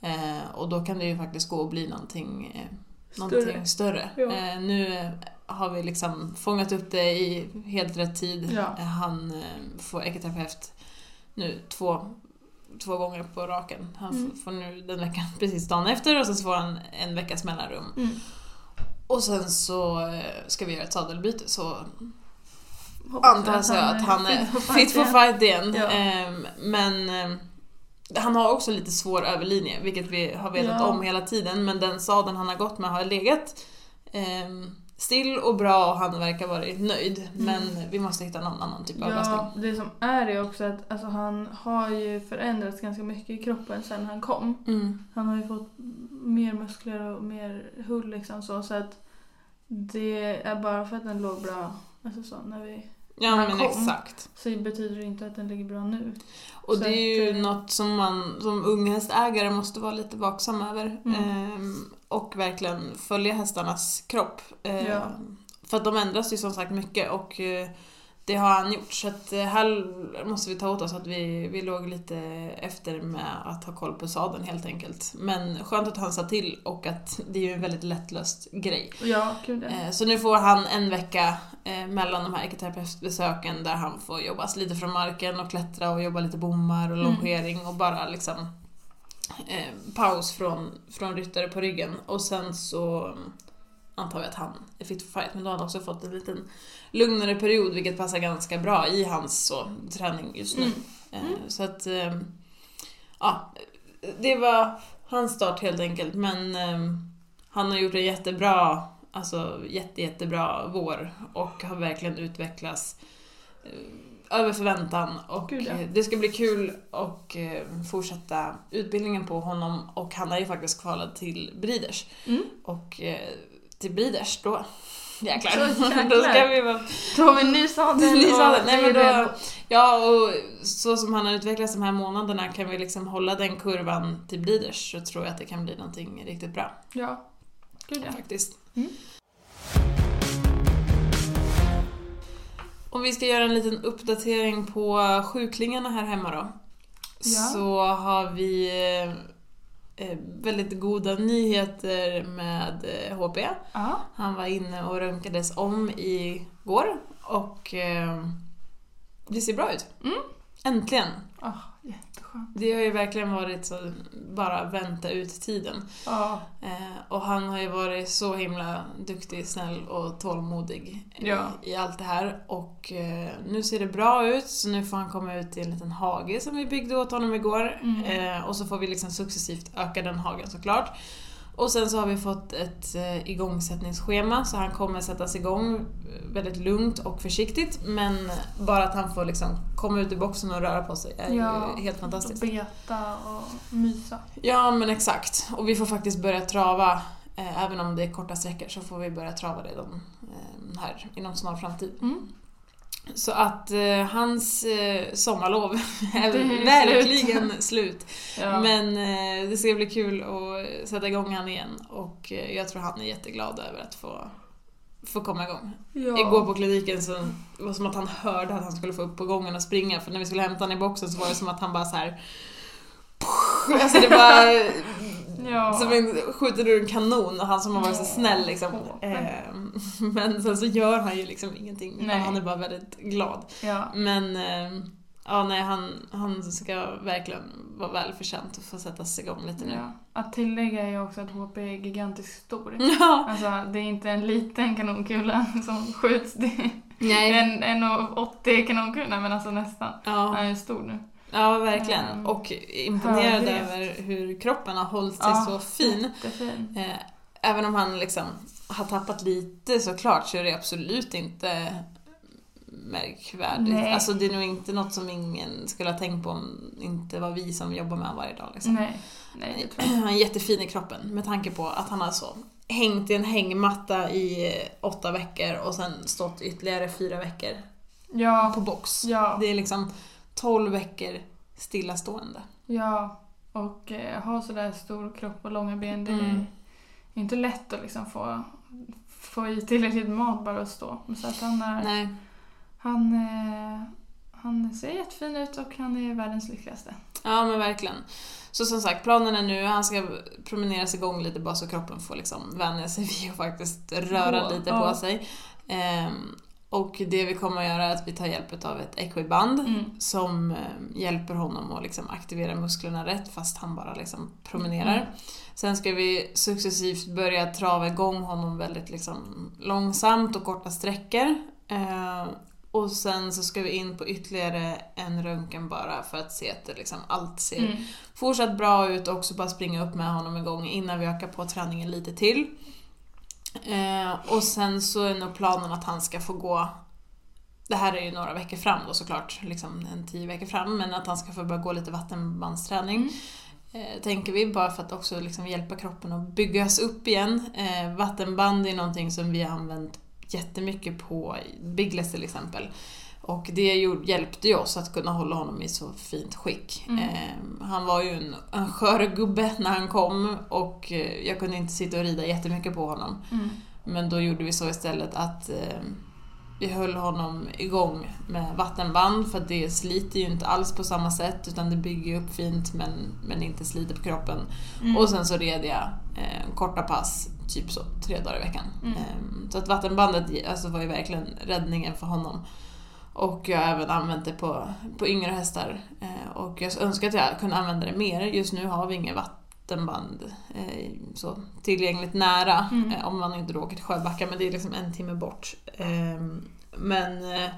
Eh, och då kan det ju faktiskt gå och bli någonting, eh, någonting större. Ja. Eh, nu har vi liksom fångat upp det i helt rätt tid. Ja. Han får ekoterapeut nu två, två gånger på raken. Han Mm. får nu den veckan precis dagen efter och sen så får han en veckas mellanrum. Mm. Och sen så eh, ska vi göra ett sadelbyte så Hoppas antar jag att han är fit for fight igen. Ja. Ehm, men ehm, han har också lite svår överlinje, vilket vi har vetat Ja. om hela tiden. Men den sadeln han har gått med har legat ehm, still och bra och han verkar vara nöjd. Men vi måste hitta någon annan typ av lösning. Ja, det som är är också att alltså, han har ju förändrats ganska mycket i kroppen sen han kom. Mm. Han har ju fått mer muskler och mer hull liksom så. Så att det är bara för att den låg bra alltså så, när vi, Ja men kom. exakt. så betyder det inte att den ligger bra nu. Och Så det är ju att, eh, något som man som unghästägare måste vara lite vaksam över. Mm. Ehm, och verkligen följa hästarnas kropp. Ehm, Ja. För att de ändras ju som sagt mycket och eh, det har han gjort. Så att eh, här måste vi ta åt oss att vi, vi låg lite efter med att ha koll på sadeln helt enkelt. Men skönt att han sa till och att det är ju en väldigt lättlöst grej. Ja. Eh, Så nu får han en vecka eh, mellan de här ekoterapeutbesöken där han får jobba lite från marken och klättra och jobba lite bommar och Mm. longering och bara liksom eh, paus från, från ryttare på ryggen. Och sen så mm, antar vi att han är fit for fight men då har han också fått en liten lugnare period vilket passar ganska bra i hans så, träning just nu. Mm. Eh, Så att eh, ja, det var hans start helt enkelt men han har gjort en jättebra, alltså jätte, jättebra vår och har verkligen utvecklats över förväntan och Gud, ja. eh, det ska bli kul och eh, fortsätta utbildningen på honom och han är ju faktiskt kvalad till Breeders. Mm. Och eh, till Breeders då jäklar. Då ska vi vara Då har vi ny sadel Ny sadel. Nej, men då, ja, och så som han har utvecklats de här månaderna kan vi liksom hålla den kurvan till Breeders så tror jag att det kan bli någonting riktigt bra. Ja. Gud ja. Faktiskt. Mm. Om vi ska göra en liten uppdatering på sjuklingarna här hemma då. Ja. Så har vi eh, väldigt goda nyheter med eh, HP. Ja. Han var inne och röntgades om igår och eh, det ser bra ut. Äntligen! Åh, jätteskönt. Det har ju verkligen varit så, bara vänta ut tiden. Ja. Eh, och han har ju varit så himla duktig, snäll och tålmodig i- Ja. i allt det här. Och eh, nu ser det bra ut, så nu får han komma ut i en liten hage som vi byggde åt honom igår. Mm. Eh, och så får vi liksom successivt öka den hagen såklart. Och sen så har vi fått ett eh, igångsättningsschema så han kommer sättas igång eh, väldigt lugnt och försiktigt men bara att han får liksom komma ut ur boxen och röra på sig är Ja. ju helt fantastiskt. Och beta och mysa. Ja men exakt. Och vi får faktiskt börja trava, eh, även om det är korta sträckor så får vi börja trava redan eh, här inom snar framtid. Mm. Så att eh, hans eh, sommarlov är Det är verkligen slut. Ja. Men eh, det ska bli kul att sätta igång han igen och eh, jag tror han är jätteglad över att få, få komma igång. ja. Igår på kliniken så det var som att han hörde att han skulle få upp på gången och springa för när vi skulle hämta honom i boxen så var det som att han bara så här. Alltså det var Ja. en, skjuter ur en kanon och han som har varit så snäll liksom. Håpe. Eh, Men sen så gör han ju liksom ingenting Nej. han är bara väldigt glad. Ja. Men eh, ja, nej, han, han ska verkligen vara välförtjänt att få sätta sig igång lite nu. ja. Att tillägga är ju också att HP är gigantiskt stor. Ja. Alltså, det är inte en liten kanonkula som skjuts. Det är Nej. en, en 80 kanonkula, men alltså nästan. Han Ja, är stor nu. Ja, verkligen. Ehm, Och imponerad hörde det. över hur kroppen har hållit sig Ja, så fin. Jättefin. Eh, Även om han liksom har tappat lite såklart så är det absolut inte märkvärdigt. Nej. Alltså det är nog inte något som ingen skulle ha tänkt på om inte var vi som jobbar med honom varje dag. Liksom. Nej, nej Han är jättefin i kroppen med tanke på att han har så hängt i en hängmatta i åtta veckor och sen stått ytterligare fyra veckor Ja, på box. ja, Det är liksom 12 veckor stillastående. ja. Och eh, ha sådär stor kropp och långa ben, det är Mm. inte lätt att liksom få, få i tillräckligt mat bara att stå. Så att han är, Nej. han, eh, han ser jättefin ut och han är världens lyckligaste. Ja men verkligen. Så som sagt, planen är nu, han ska promeneras igång lite bara så kroppen får liksom vänja sig vid och faktiskt röra Gå, lite ja. på sig. Ehm, och det vi kommer att göra är att vi tar hjälp av ett equiband Mm. som eh, hjälper honom att liksom aktivera musklerna rätt fast han bara liksom promenerar. Mm. Sen ska vi successivt börja trava igång honom väldigt liksom långsamt och korta sträckor. Eh, och sen så ska vi in på ytterligare en röntgen bara för att se att det liksom allt ser Mm. fortsatt bra ut och också bara springa upp med honom igång innan vi ökar på träningen lite till. Eh, och sen så är nog planen att han ska få gå det här är ju några veckor fram då såklart, liksom en tio veckor fram, men att han ska få börja gå lite vattenbandsträning. Eh, tänker vi, bara för att också liksom hjälpa kroppen att byggas upp igen. Eh, vattenband är någonting som vi har använt jättemycket på Biggles till exempel. Och det hjälpte ju oss att kunna hålla honom i så fint skick. Mm. Eh, han var ju en, en skör gubbe när han kom och eh, jag kunde inte sitta och rida jättemycket på honom. Mm. Men då gjorde vi så istället att eh, vi höll honom igång med vattenband för det sliter ju inte alls på samma sätt utan det bygger upp fint men, men inte sliter på kroppen. Mm. Och sen så red jag eh, korta pass, typ så, tre dagar i veckan. Mm. Eh, så att vattenbandet alltså, var ju verkligen räddningen för honom. Och jag har även använt det på, på yngre hästar. Eh, och jag önskar att jag kunde använda det mer. Just nu har vi inget vattenband eh, så tillgängligt nära. Mm. Eh, om man inte då åker till Sjöbacka, men det är liksom en timme bort. Eh, men eh,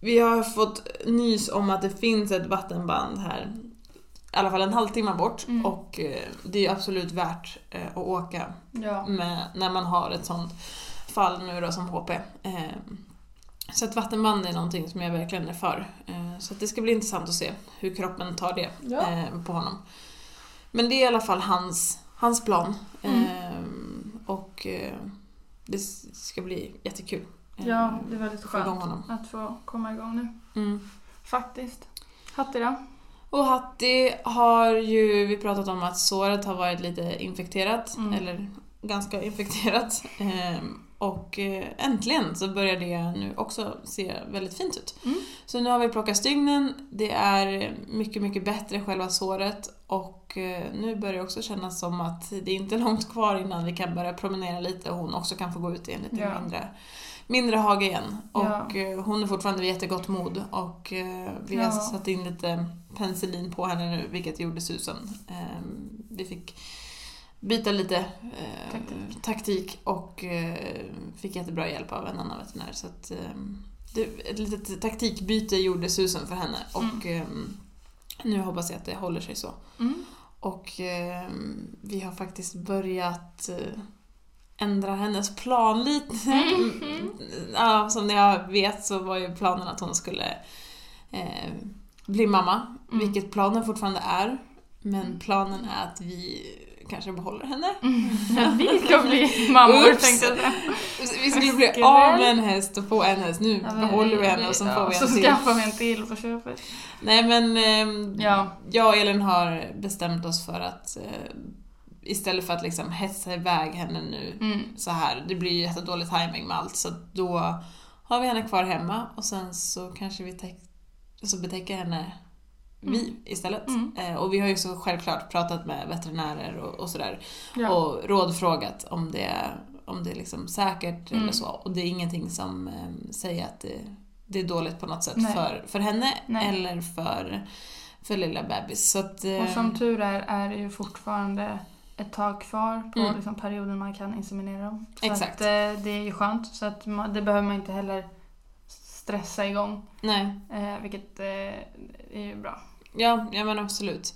vi har fått nys om att det finns ett vattenband här. I alla fall en halvtimme bort. Mm. Och eh, det är absolut värt eh, att åka Ja. med, när man har ett sånt fall nu då som HP. Så att vattenband är någonting som jag verkligen är för. Eh, så att det ska bli intressant att se hur kroppen tar det Ja. eh, på honom. Men det är i alla fall hans, hans plan. Mm. Eh, och det ska bli jättekul. ja, det är väldigt skönt honom. att få komma igång nu. Mm. Faktiskt. Hatti då? Och Hatti har ju vi pratat om att såret har varit lite infekterat, Mm. eller ganska infekterat. Ehm, och eh, äntligen så börjar det nu också se väldigt fint ut. Mm. Så nu har vi plockat stygnen, det är mycket, mycket bättre själva såret och eh, nu börjar det också kännas som att det är inte långt kvar innan vi kan börja promenera lite och hon också kan få gå ut i en lite Ja. mindre, mindre hage igen. Och Ja. eh, hon är fortfarande vid jättegott mod och vi har Ja. satt in lite penicillin på henne nu, vilket gjorde susen. Eh, vi fick byta lite eh, Taktik. taktik. och eh, fick jättebra hjälp av en annan veterinär. Så att, eh, det, ett litet taktikbyte gjorde susen för henne och eh, nu hoppas jag att det håller sig så. Mm. Och eh, vi har faktiskt börjat eh, ändra hennes plan lite. Mm. ja, som jag vet så var ju planen att hon skulle bli mamma, Mm. vilket planen fortfarande är. Men planen är att vi kanske behåller henne. Att vi ska bli mammor Oops. tänkte jag. Vi skulle bli av med en häst och få en häst. Nu Ja, behåller vi henne och så ja, får vi Så en till. skaffar vi en till på köpet. Nej men ehm, Ja. jag och Elin har bestämt oss för att eh, istället för att liksom hetsa iväg henne nu Mm. så här, det blir ju jättedålig timing med allt så då har vi henne kvar hemma och sen så kanske vi så betäcker henne vi istället. Mm. Eh, och vi har ju så självklart pratat med veterinärer och, och sådär Ja. och rådfrågat om det, om det är liksom säkert Mm. eller så. Och det är ingenting som eh, säger att det, det är dåligt på något sätt Nej. för, för henne Nej. eller för, för lilla bebis. Så att, eh, Och som tur är, är det ju fortfarande ett tag kvar på Mm. liksom, perioden man kan inseminera dem. Så Exakt. Att, eh, det är ju skönt, så att man, det behöver man inte heller stressa igång. Nej, Eh, vilket eh, är ju bra. ja, ja men absolut.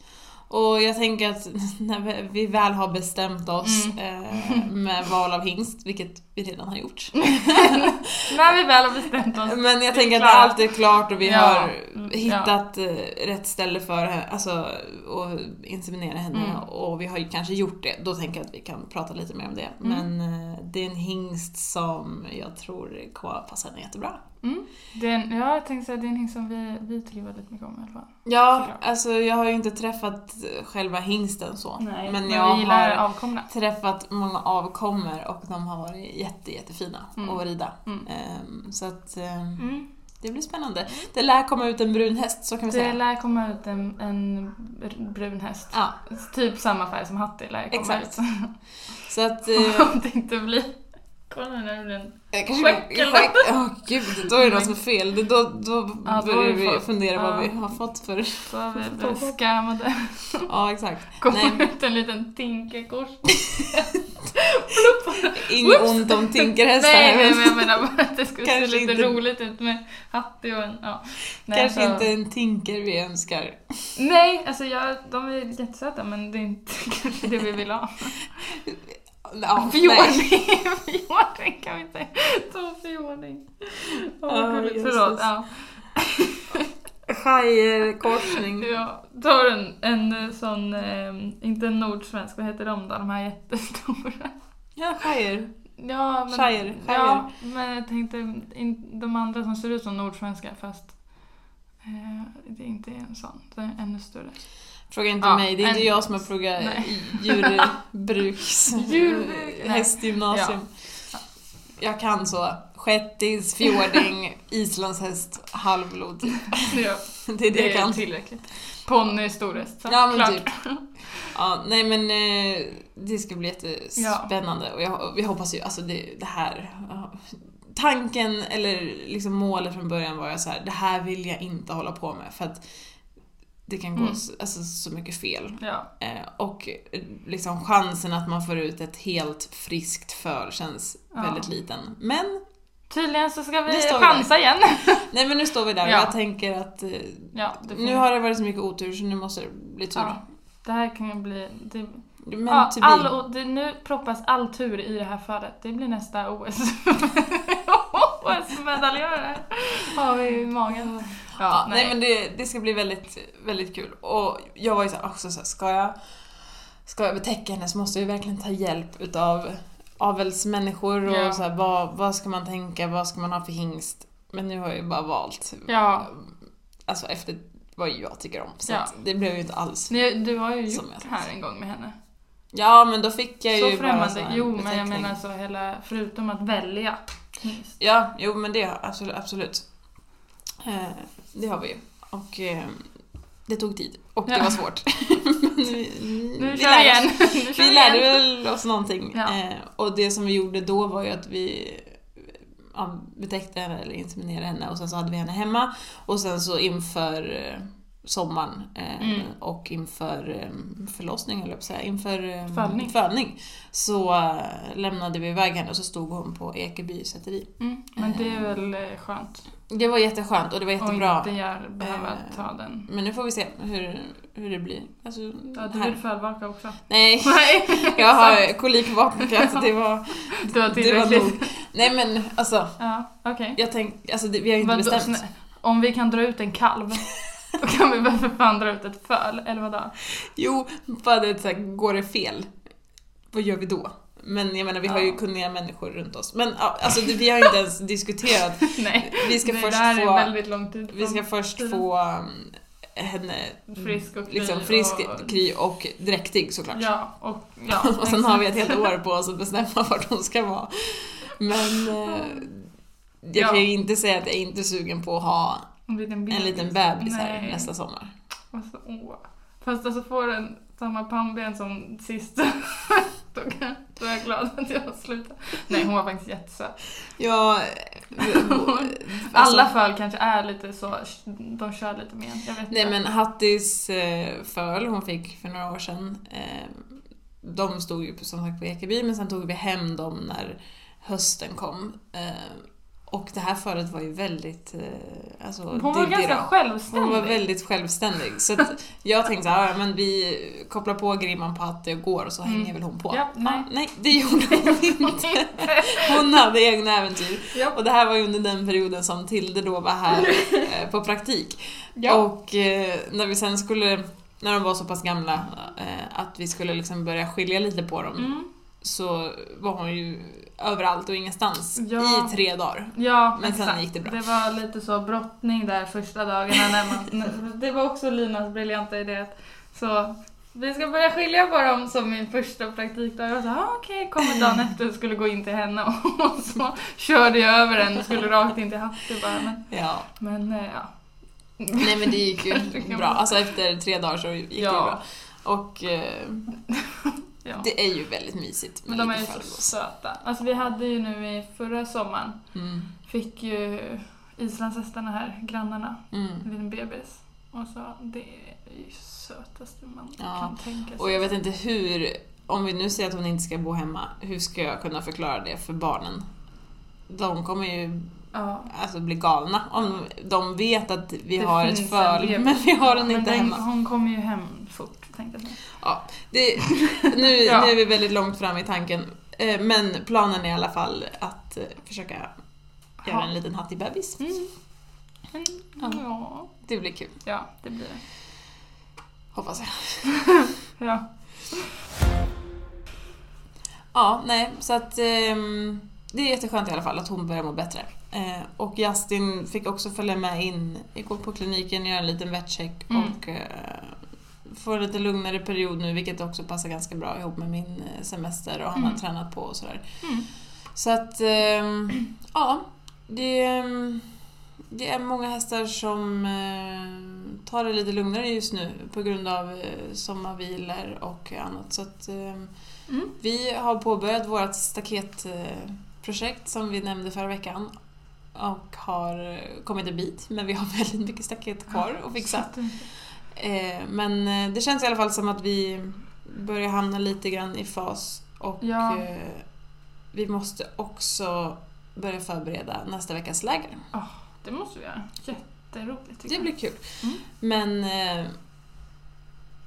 Och jag tänker att när vi- väl har bestämt oss Mm. eh, med val av hingst, vilket vi redan har gjort. När vi väl har bestämt oss. Men jag tänker att klara. allt är klart och vi Ja, har mm, hittat eh, rätt ställe för henne, alltså att inseminera henne Mm. och vi har ju kanske gjort det. Då tänker jag att vi kan prata lite mer om det. Mm. Men eh, det är en hingst som jag tror kommer att passa henne jättebra. Mm. Det är en, ja, jag tänkte säga det är en hingst som vi, vi tycker väldigt mycket om i alla fall. Ja, Såklart. alltså jag har ju inte träffat själva hingsten så. Nej, men men jag har avkomna. träffat många avkommor och de har varit jätte, jättefina Mm. att rida. Mm. Ehm, så att ehm, Mm. det blir spännande. Det lär komma ut en brun häst, så kan vi Det säga. lär komma ut en, en brun häst. Ja, Typ samma färg som Hattie lär komma Exakt. ut. så att... eh, Om det inte blir... Kolla när det blir en... Eh, Kanske Skäck vi- eller? skäck. Åh gud, då är det något som är fel. Då, då Ja, då börjar vi fått- fundera vad ja. vi har fått för... Så har vi blivit scammade. Ja, exakt. Kommer Nej, ut en liten tinkerkors. inget ont om tinkerhästar. Nej, men jag menar bara att det skulle se Kanske lite inte- roligt ut med Hattie och en... Ja. Nej, Kanske alltså- inte en tinker vi önskar. Nej, alltså jag, de är jättesöta men det är inte det vi vill ha. Ja. Fjording! Fjording kan vi inte ta fjording. Åh. Jesus. Förlåt. Ja. Schajerkorsning. Ja, tar en, en sån, eh, inte en nordsvensk, vad heter de då? De här jättestora. Ja, schajer. Ja, men, Shire, ja, men jag tänkte in, de andra som ser ut som nordsvenska fast eh, det är inte en sån, det är ännu större. Fråga inte Ja, mig, det är inte jag som har pluggat djurbruks... Djurbruk, hästgymnasium. Jag kan så. Shettis, fjording, islandshäst, halvblod. Ja, Det är det, det jag kan. är tillräckligt. Ponny storhäst, Ja men klart. typ. Ja, nej men eh, det ska bli jättespännande och jag, vi hoppas ju, alltså det, det här ja, Tanken eller liksom målet från början var jag så här, det här vill jag inte hålla på med för att det kan gå Mm. så, alltså, så mycket fel. Ja, Eh, och eh, liksom chansen att man får ut ett helt friskt föl känns Ja. väldigt liten. Men, tydligen så ska vi chansa igen. nej men nu står vi där och Ja. jag tänker att eh, Ja, nu har det varit så mycket otur så nu måste det bli tur. ja, det här kan ju bli... Det, Men ja, all, det, nu proppas all tur i det här fallet. Det blir nästa OS. OS-medaljörer har vi i magen. Ja, nej. men det, det ska bli väldigt, väldigt kul. Och jag var ju så här, också såhär, ska jag, ska jag betäcka henne så måste jag ju verkligen ta hjälp utav avelsmänniskor och Ja. så här, vad, vad ska man tänka, vad ska man ha för hingst? Men nu har jag ju bara valt, Ja. alltså efter vad jag tycker om. Så Ja. det blev ju inte alls. Ni, du har ju gjort det här en gång med henne. Ja, men då fick jag Så ju bara främmande. sån här Jo, men jag menar så hela, förutom att välja hingst. Ja, jo men det absolut. absolut. Eh, det har vi ju. Och eh, det tog tid. Och det Ja. var svårt. men vi, Nu vi lärde igen. oss- Vi lärde väl oss någonting. Ja. Eh, och det som vi gjorde då var ju att vi ja, betäckte henne eller inseminerade henne och sen så hade vi henne hemma. Och sen så inför sommaren eh, Mm. och inför eh, förlossning, eller jag säga, inför eh, Födning. födning så eh, lämnade vi iväg henne och så stod hon på Ekeby säteri. Mm. Men det är väl skönt. Det var jätteskönt och det var Och jättebra. inte gör, behöva Eh, ta den. Men nu får vi se hur, hur det blir. Alltså, Ja, du här. vill fölvaka också. Nej, jag har kolikvakat. Det var, det var det var tillräckligt. nog. Nej men alltså, Ja, okej. jag tänkte, alltså det, vi har ju inte Vadå, bestämt. snä- Om vi kan dra ut en kalv, då kan vi väl för fan dra ut ett föl, eller vadå? Jo, bara det så här, går det fel, vad gör vi då? Men jag menar, vi har ju kunniga människor runt oss. Men alltså det, vi har ju inte ens diskuterat. Nej, Vi ska det först där är få, väldigt lång tid. vi ska först tiden. få um, henne Frisk och kry liksom, frisk, och- kry och dräktig såklart. Ja, och ja. och sen har vi ett exakt. helt år på oss att bestämma vart hon ska vara. Men eh, jag Ja. kan ju inte säga att jag inte är sugen på att ha En liten en bebis. liten bebis här Nej. nästa sommar. Alltså, åh. Fast alltså får den samma pannben som sist, då, kan, då är jag glad att jag har slutat. Nej, hon var faktiskt jättesöt. Ja, alltså, Alla föl kanske är lite så, de kör lite mer. Jag vet Nej inte. men Hattis eh, föl hon fick för några år sedan, eh, de stod ju som sagt på Ekeby men sen tog vi hem dem när hösten kom. Och det här fölet var ju väldigt... Eh, alltså, Hon var det- det ganska då. självständig. Hon var väldigt självständig. Så att jag tänkte såhär, ja, men vi kopplar på grimman på Hatti och går och så hänger väl hon på. Mm. Ja, nej. nej, det gjorde hon inte. Hon hade egna äventyr. Ja. Och det här var ju under den perioden som Tilde då var här eh, på praktik. Ja. Och eh, när vi sen skulle, när de var så pass gamla, eh, att vi skulle liksom börja skilja lite på dem, Mm. Så var hon ju överallt och ingenstans Ja. i tre dagar. Ja, Men sen exakt. gick det bra. Det var lite så brottning där första dagarna. När man, det var också Linas briljanta idé. Så vi ska börja skilja på dem som min första praktikdag. Jag så ah, okej, kommer dagen efter och skulle gå in till henne och så körde jag över henne och skulle rakt in till Hatti bara. Men, Ja. men eh, ja. Nej men det gick ju bra. Alltså efter tre dagar så gick det ju Ja. bra. Och eh, ja. det är ju väldigt mysigt Men de är ju så söta. Alltså vi hade ju nu i förra sommaren, Mm. fick ju islandshästarna här, grannarna, en Mm. liten bebis. Och så, det är ju sötaste man Ja, kan tänka sig. Och jag vet inte hur, om vi nu säger att hon inte ska bo hemma, hur ska jag kunna förklara det för barnen? De kommer ju Ja. alltså, bli galna om de vet att vi Det har ett föl, en men vi har den Men inte den, hemma. Hon kommer ju hem fort, jag. Ja, det, nu, Ja. nu är vi väldigt långt fram i tanken. Eh, Men planen är i alla fall att eh, försöka göra Ha. en liten hattibebis. Mm. Men, Ja. Det blir kul, ja, det blir det. hoppas jag. Ja. Ja, nej, så att ehm, det är jätteskönt i alla fall att hon börjar må bättre. Eh, och Justin fick också följa med in igår på kliniken, göra en liten vetcheck Mm. och eh, få en lite lugnare period nu vilket också passar ganska bra ihop med min eh, semester och han har Mm. tränat på och sådär. Mm. Så att, ehm, ja. Det, ehm, det är många hästar som eh, tar det lite lugnare just nu på grund av eh, sommarvilor och annat. Så att, ehm, Mm. vi har påbörjat vårt staketprojekt som vi nämnde förra veckan och har kommit en bit, men vi har väldigt mycket staket kvar att fixa. Eh, Men eh, det känns i alla fall som att vi börjar hamna lite grann i fas och Ja. eh, vi måste också börja förbereda nästa veckas läger. Det måste vi göra. Jätteroligt Det jag. blir kul. Mm. Men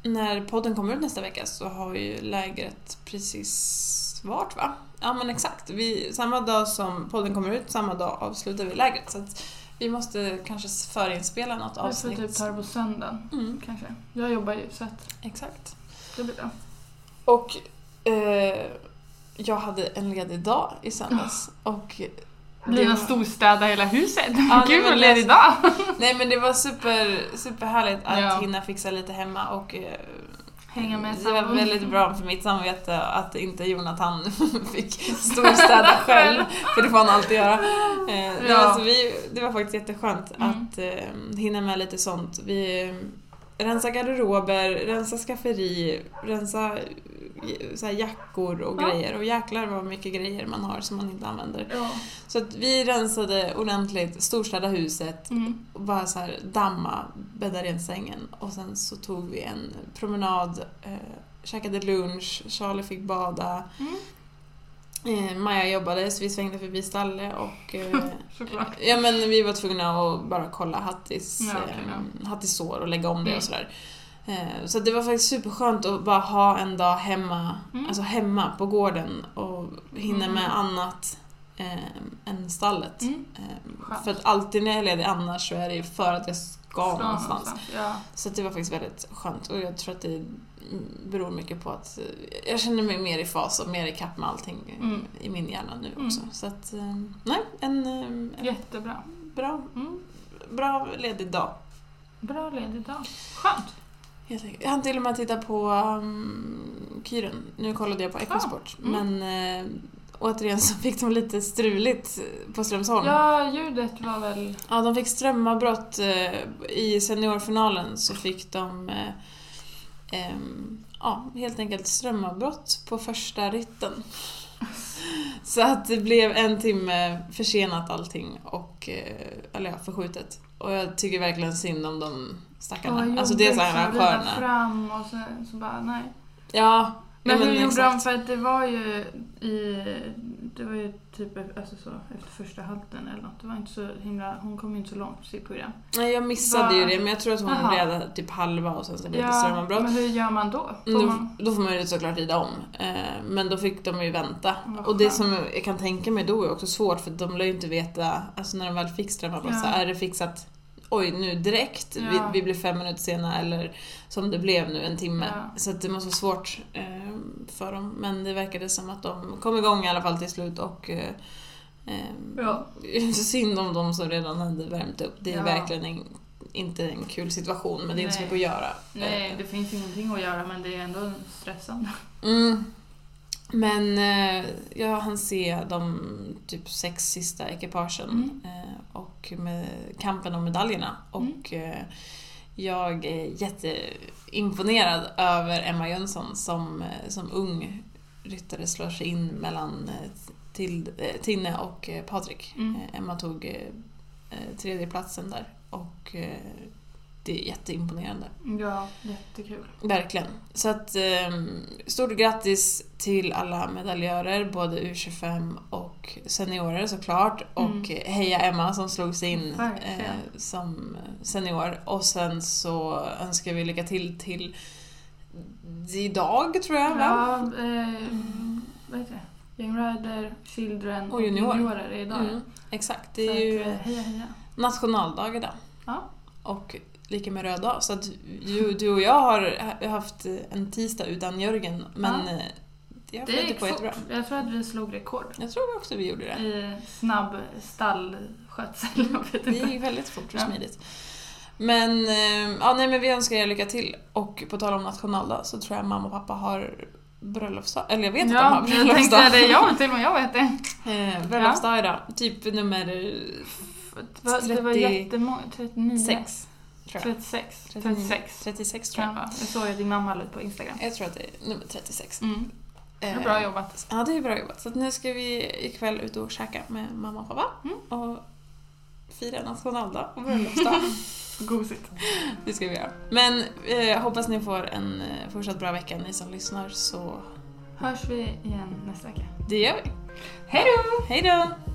när podden kommer ut nästa vecka så har ju lägret precis varit va? Ja men exakt. Vi, samma dag som podden kommer ut, samma dag avslutar vi lägret. Så att vi måste kanske förinspela något Vi får avsnitt. typ ta det på söndagen, Mm, kanske. Jag jobbar ju, så att exakt. det blir bra. Och eh, jag hade en ledig dag i söndags. Och Lina var- storstäda hela huset. Ja, Gud vad ledig dag! Nej men det var super, superhärligt att Ja. hinna fixa lite hemma och eh, Hänga med Det var väldigt bra för mitt samvete att inte Jonathan fick storstäda själv, för det får han alltid göra. Eh, det, var alltså, vi, det var faktiskt jätteskönt Mm. att eh, hinna med lite sånt. Vi eh, rensar garderober, rensar skafferi, rensar så jackor och Ja. grejer. Och jäklar vad mycket grejer man har som man inte använder. Ja. Så att vi rensade ordentligt, storstädade huset, Mm. och bara så här damma, bädda rent sängen. Och sen så tog vi en promenad, eh, käkade lunch, Charlie fick bada. Mm. Eh, Maja jobbade så vi svängde förbi stallet och eh. Ja men vi var tvungna att bara kolla Hattis, Ja, okej, eh, Hattis sår och lägga om det Mm. och sådär. Eh, så det var faktiskt superskönt att bara ha en dag hemma, Mm. alltså hemma på gården och hinna Mm. med annat eh, än stallet. Mm. Eh, för att alltid när jag är ledig annars så är det för att jag ska Ska någonstans. Ja. Så det var faktiskt väldigt skönt och jag tror att det beror mycket på att eh, jag känner mig mer i fas och mer i kapp med allting Mm. i min hjärna nu Mm. också. Så att, eh, nej, en, en Jättebra. bra, Mm. bra ledig dag. Bra ledig dag. Skönt. Hann till och med titta på um, Kyren. Nu kollade jag på Ecosport. Ah, mm. Men eh, återigen så fick de lite struligt på Strömsholm. Ja, ljudet var väl... Ja, de fick strömavbrott eh, i seniorfinalen så fick de eh, ehm, ja, helt enkelt strömavbrott på första ritten. Så att det blev en timme försenat allting och, eh, eller ja, förskjutet. Och jag tycker verkligen synd om de stackarna. Åh, alltså det är så här arrangörerna. fram och så, så bara, nej. Ja, Men, hur gjorde de? För att det var ju i... Det var ju typ alltså så, efter första halten eller något. Det var inte så himla... Hon kom ju inte så långt på sitt program. Nej, jag missade Va? ju det men jag tror att hon red typ halva och sen så blev det Ja, strömavbrott. men hur gör man då? Får Då, man... då får man ju såklart rida om. Eh, men då fick de ju vänta. Vad Och det som jag kan tänka mig då är också svårt för de lär ju inte veta, alltså när de väl fick strömavbrott, Ja. så är det fixat oj nu direkt, vi, Ja. vi blir fem minuter sena eller som det blev nu en timme. Ja. Så det måste vara svårt eh, för dem. Men det verkade som att de kom igång i alla fall till slut och eh, eh, Ja. Synd om de som redan hade värmt upp. Det är verkligen en, inte en kul situation men det är inte så Nej. mycket att göra. Nej, Eh, det finns ingenting att göra men det är ändå stressande. Mm. Men eh, jag hann se de typ sex sista ekipagen Mm. eh, och med kampen om medaljerna. Och eh, jag är jätteimponerad över Emma Jönsson som, eh, som ung ryttare slår sig in mellan eh, till, eh, Tinne och Patrik. Mm. Emma tog eh, tredjeplatsen där och är jätteimponerande. Ja, jättekul. Verkligen. Så att eh, stort grattis till alla medaljörer, både U25 och seniorer såklart. Och Mm. heja Emma som slog sig in Verkligen. eh, som senior. Och sen så önskar vi lycka till till idag tror jag va? Ja, eh, vad heter det? Young Rider, Children Och junior. juniorer är idag. Mm, exakt, det är ju eh, heja heja. nationaldag idag. Ja. Och lika med röd dag. Så att du, du och jag har haft en tisdag utan Jörgen men Ja. eh, det har Det gick på fort. jättebra. Jag tror att vi slog rekord Jag tror också vi gjorde det. i snabb stallskötsel. Jag Det gick väldigt fort och Ja. smidigt. Men, eh, ja, nej, men vi önskar er lycka till. Och på tal om nationaldag så tror jag mamma och pappa har bröllopsdag. Eller jag vet att de har Ja, jag tänkte bröllopsdag. det. Ja, till och med jag vet det. Eh, bröllopsdag idag. Typ nummer Va- Det var 30 jättemånga. 39? 6. Tror jag. 36? 39. 36 36 tror jag. vara. Jag såg att din mamma la ut på Instagram. Jag tror att det är nummer 36. Mm. Det är Eh, bra jobbat. Ja, det är bra jobbat. Så nu ska vi ikväll ut och käka med mamma och pappa. Mm. Och fira nationaldag och bröllopsdag. Gosigt. Det ska vi göra. Men eh, hoppas ni får en eh, fortsatt bra vecka ni som lyssnar så Hörs vi igen nästa vecka. det gör vi. Hej då! Hej då!